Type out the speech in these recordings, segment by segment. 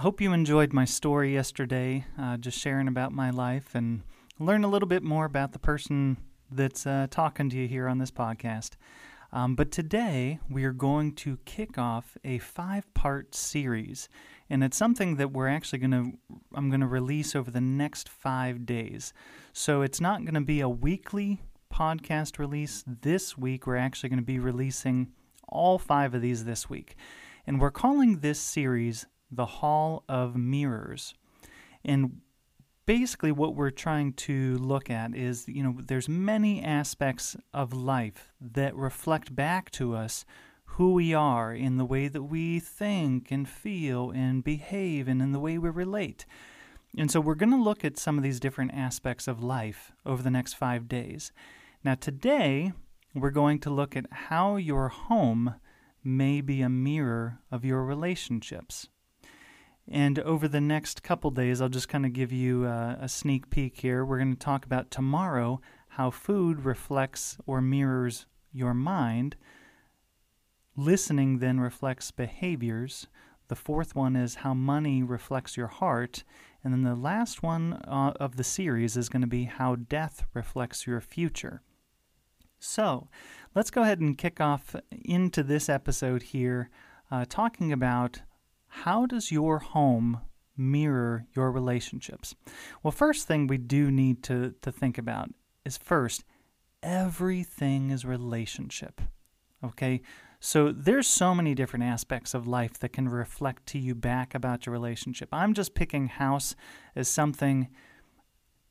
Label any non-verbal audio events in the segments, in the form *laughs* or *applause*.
Hope you enjoyed my story yesterday, uh, just sharing about my life and learn a little bit more about the person that's uh, talking to you here on this podcast. Um, but today we are going to kick off a five part series, and it's something that we're actually going to I'm going to release over the next five days. So it's not going to be a weekly podcast release this week. We're actually going to be releasing all five of these this week, and we're calling this series the Hall of Mirrors. And basically what we're trying to look at is you know there's many aspects of life that reflect back to us who we are in the way that we think and feel and behave and in the way we relate. And so we're going to look at some of these different aspects of life over the next 5 days. Now today we're going to look at how your home may be a mirror of your relationships. And over the next couple days, I'll just kind of give you a, a sneak peek here. We're going to talk about tomorrow how food reflects or mirrors your mind. Listening then reflects behaviors. The fourth one is how money reflects your heart. And then the last one uh, of the series is going to be how death reflects your future. So let's go ahead and kick off into this episode here, uh, talking about how does your home mirror your relationships? Well, first thing we do need to, to think about is first, everything is relationship. Okay? So there's so many different aspects of life that can reflect to you back about your relationship. I'm just picking house as something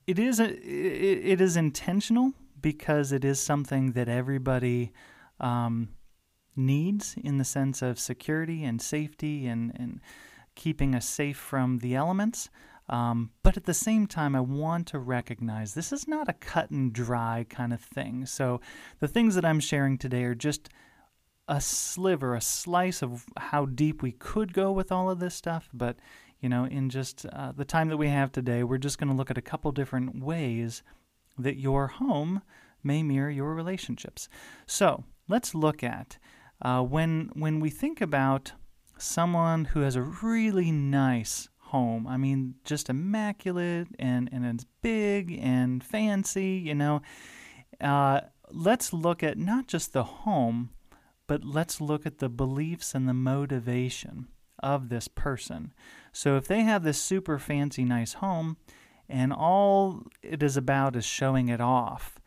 it is a, it, it is intentional because it is something that everybody um, needs in the sense of security and safety and, and keeping us safe from the elements. Um, but at the same time, I want to recognize this is not a cut and dry kind of thing. So the things that I'm sharing today are just a sliver, a slice of how deep we could go with all of this stuff. But, you know, in just uh, the time that we have today, we're just going to look at a couple different ways that your home may mirror your relationships. So let's look at uh, when when we think about someone who has a really nice home, I mean, just immaculate and and it's big and fancy, you know. Uh, let's look at not just the home, but let's look at the beliefs and the motivation of this person. So if they have this super fancy, nice home, and all it is about is showing it off,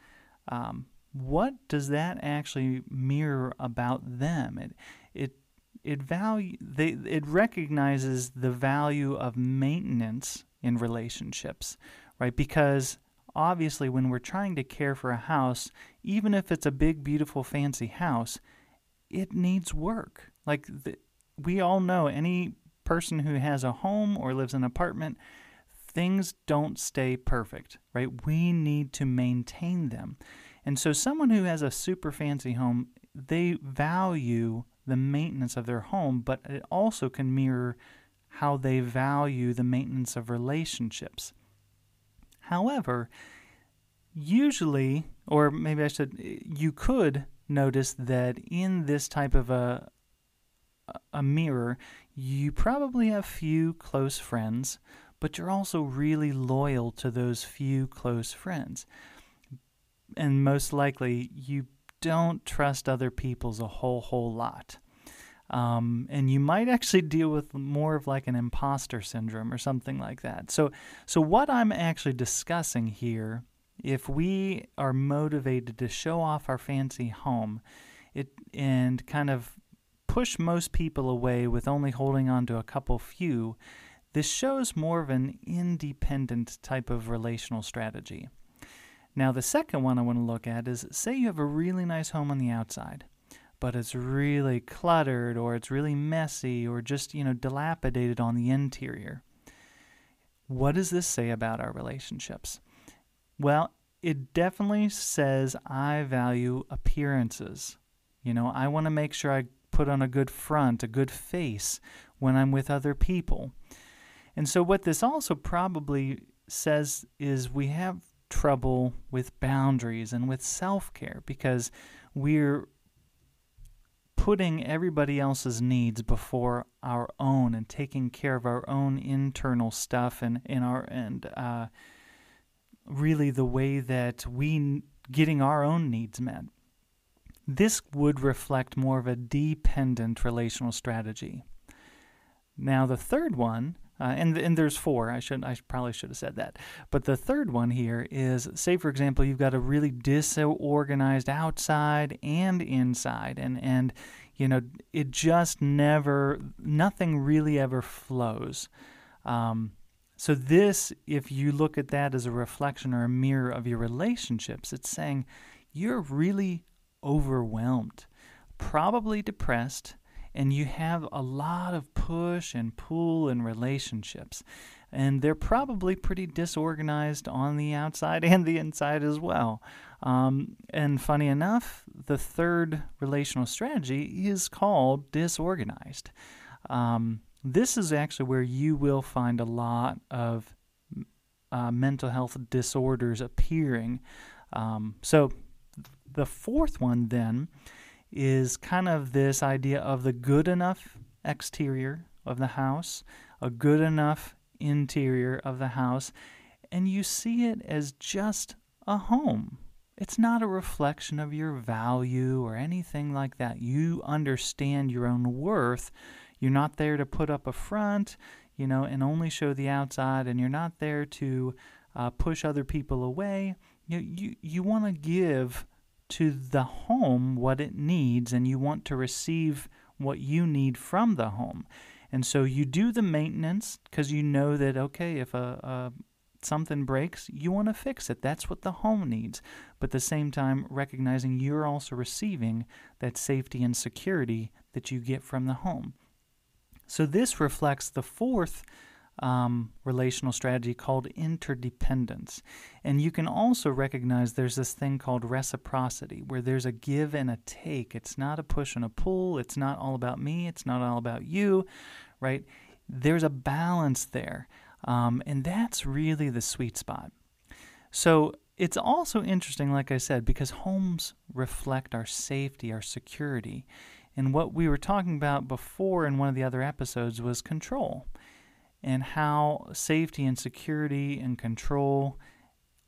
um, what does that actually mirror about them? It it it value they it recognizes the value of maintenance in relationships, right? Because obviously when we're trying to care for a house, even if it's a big beautiful fancy house, it needs work. Like the, we all know any person who has a home or lives in an apartment, things don't stay perfect, right? We need to maintain them. And so, someone who has a super fancy home, they value the maintenance of their home, but it also can mirror how they value the maintenance of relationships. However, usually, or maybe I should, you could notice that in this type of a a mirror, you probably have few close friends, but you're also really loyal to those few close friends and most likely you don't trust other people's a whole whole lot. Um, and you might actually deal with more of like an imposter syndrome or something like that. So, so what I'm actually discussing here, if we are motivated to show off our fancy home, it and kind of push most people away with only holding on to a couple few, this shows more of an independent type of relational strategy. Now, the second one I want to look at is say you have a really nice home on the outside, but it's really cluttered or it's really messy or just, you know, dilapidated on the interior. What does this say about our relationships? Well, it definitely says I value appearances. You know, I want to make sure I put on a good front, a good face when I'm with other people. And so, what this also probably says is we have trouble with boundaries and with self care because we're putting everybody else's needs before our own and taking care of our own internal stuff and in our and uh, really the way that we getting our own needs met. This would reflect more of a dependent relational strategy. Now, the third one, uh, and and there's four. I should I probably should have said that. But the third one here is, say for example, you've got a really disorganized outside and inside, and and you know it just never, nothing really ever flows. Um, so this, if you look at that as a reflection or a mirror of your relationships, it's saying you're really overwhelmed, probably depressed, and you have a lot of push and pull in relationships. And they're probably pretty disorganized on the outside *laughs* and the inside as well. Um, and funny enough, the third relational strategy is called disorganized. Um, this is actually where you will find a lot of uh, mental health disorders appearing. Um, so the fourth one then is kind of this idea of the good enough exterior of the house, a good enough interior of the house, and you see it as just a home. It's not a reflection of your value or anything like that. You understand your own worth. You're not there to put up a front, you know, and only show the outside, and you're not there to uh, push other people away. You you, you want to give to the home what it needs and you want to receive what you need from the home. And so you do the maintenance because you know that, okay, if a, a something breaks, you want to fix it. That's what the home needs. But at the same time, recognizing you're also receiving that safety and security that you get from the home. So this reflects the fourth um, relational strategy called interdependence. And you can also recognize there's this thing called reciprocity, where there's a give and a take. It's not a push and a pull. It's not all about me. It's not all about you, right? There's a balance there. Um, and that's really the sweet spot. So it's also interesting, like I said, because homes reflect our safety, our security. And what we were talking about before in one of the other episodes was control and how safety and security and control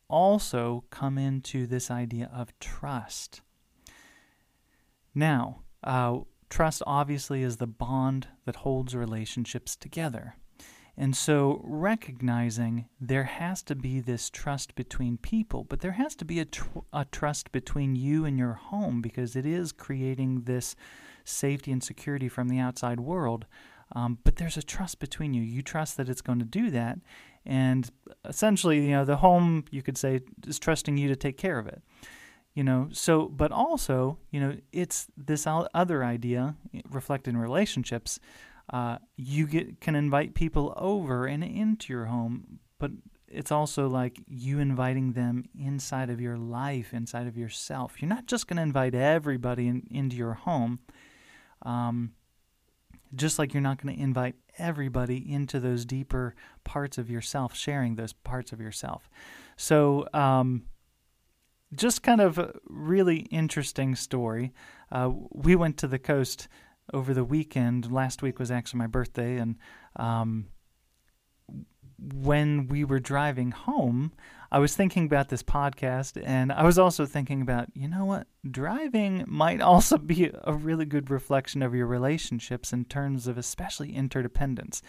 also come into this idea of trust. Now, uh, trust obviously is the bond that holds relationships together. And so, recognizing there has to be this trust between people, but there has to be a, tr- a trust between you and your home because it is creating this safety and security from the outside world. Um, but there's a trust between you. You trust that it's going to do that, and essentially, you know, the home you could say is trusting you to take care of it. You know, so but also, you know, it's this other idea reflected in relationships. Uh, you get can invite people over and into your home, but it's also like you inviting them inside of your life, inside of yourself. You're not just going to invite everybody in, into your home. Um, just like you're not going to invite everybody into those deeper parts of yourself, sharing those parts of yourself. So, um, just kind of a really interesting story. Uh, we went to the coast over the weekend. Last week was actually my birthday, and um, when we were driving home, I was thinking about this podcast, and I was also thinking about, you know what? Driving might also be a really good reflection of your relationships in terms of especially interdependence.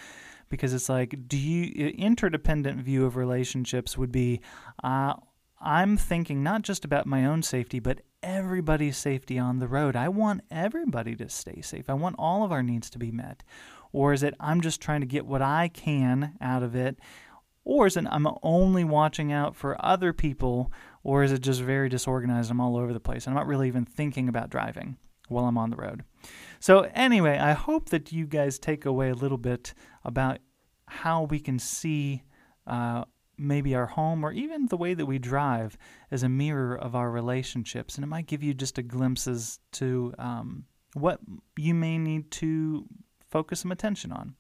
Because it's like, do you, interdependent view of relationships would be, uh, I'm thinking not just about my own safety, but everybody's safety on the road. I want everybody to stay safe. I want all of our needs to be met. Or is it I'm just trying to get what I can out of it? Or is it I'm only watching out for other people? Or is it just very disorganized? I'm all over the place. I'm not really even thinking about driving. while I'm on the road. So, anyway, I hope that you guys take away a little bit about how we can see uh, maybe our home or even the way that we drive as a mirror of our relationships. And it might give you just a glimpses to um, what you may need to focus some attention on.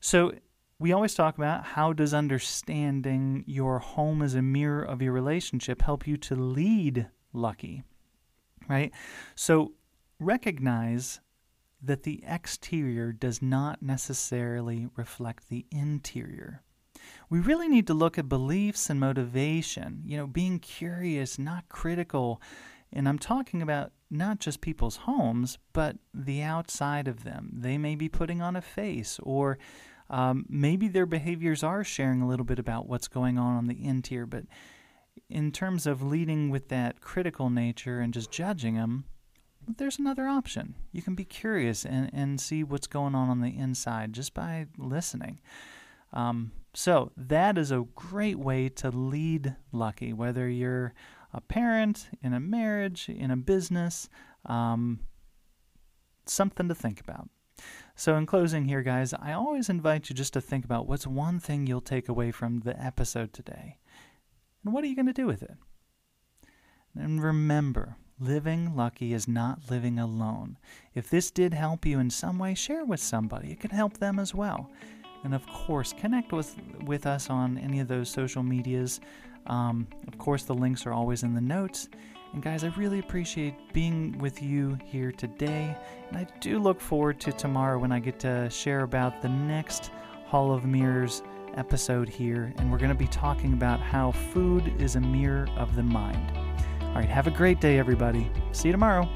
So, we always talk about how does understanding your home as a mirror of your relationship help you to lead lucky, right? So, recognize that the exterior does not necessarily reflect the interior. We really need to look at beliefs and motivation, you know, being curious, not critical. And I'm talking about not just people's homes, but the outside of them. They may be putting on a face, or um, maybe their behaviors are sharing a little bit about what's going on on the interior. But in terms of leading with that critical nature and just judging them, there's another option. You can be curious and, and see what's going on on the inside just by listening. Um, so, that is a great way to lead lucky, whether you're a parent, in a marriage, in a business, um, something to think about. So, in closing here, guys, I always invite you just to think about what's one thing you'll take away from the episode today. And what are you going to do with it? And remember, Living lucky is not living alone. If this did help you in some way, share with somebody. It could help them as well. And of course, connect with, with us on any of those social medias. Um, of course, the links are always in the notes. And guys, I really appreciate being with you here today. And I do look forward to tomorrow when I get to share about the next Hall of Mirrors episode here. And we're going to be talking about how food is a mirror of the mind. All right, have a great day, everybody. See you tomorrow.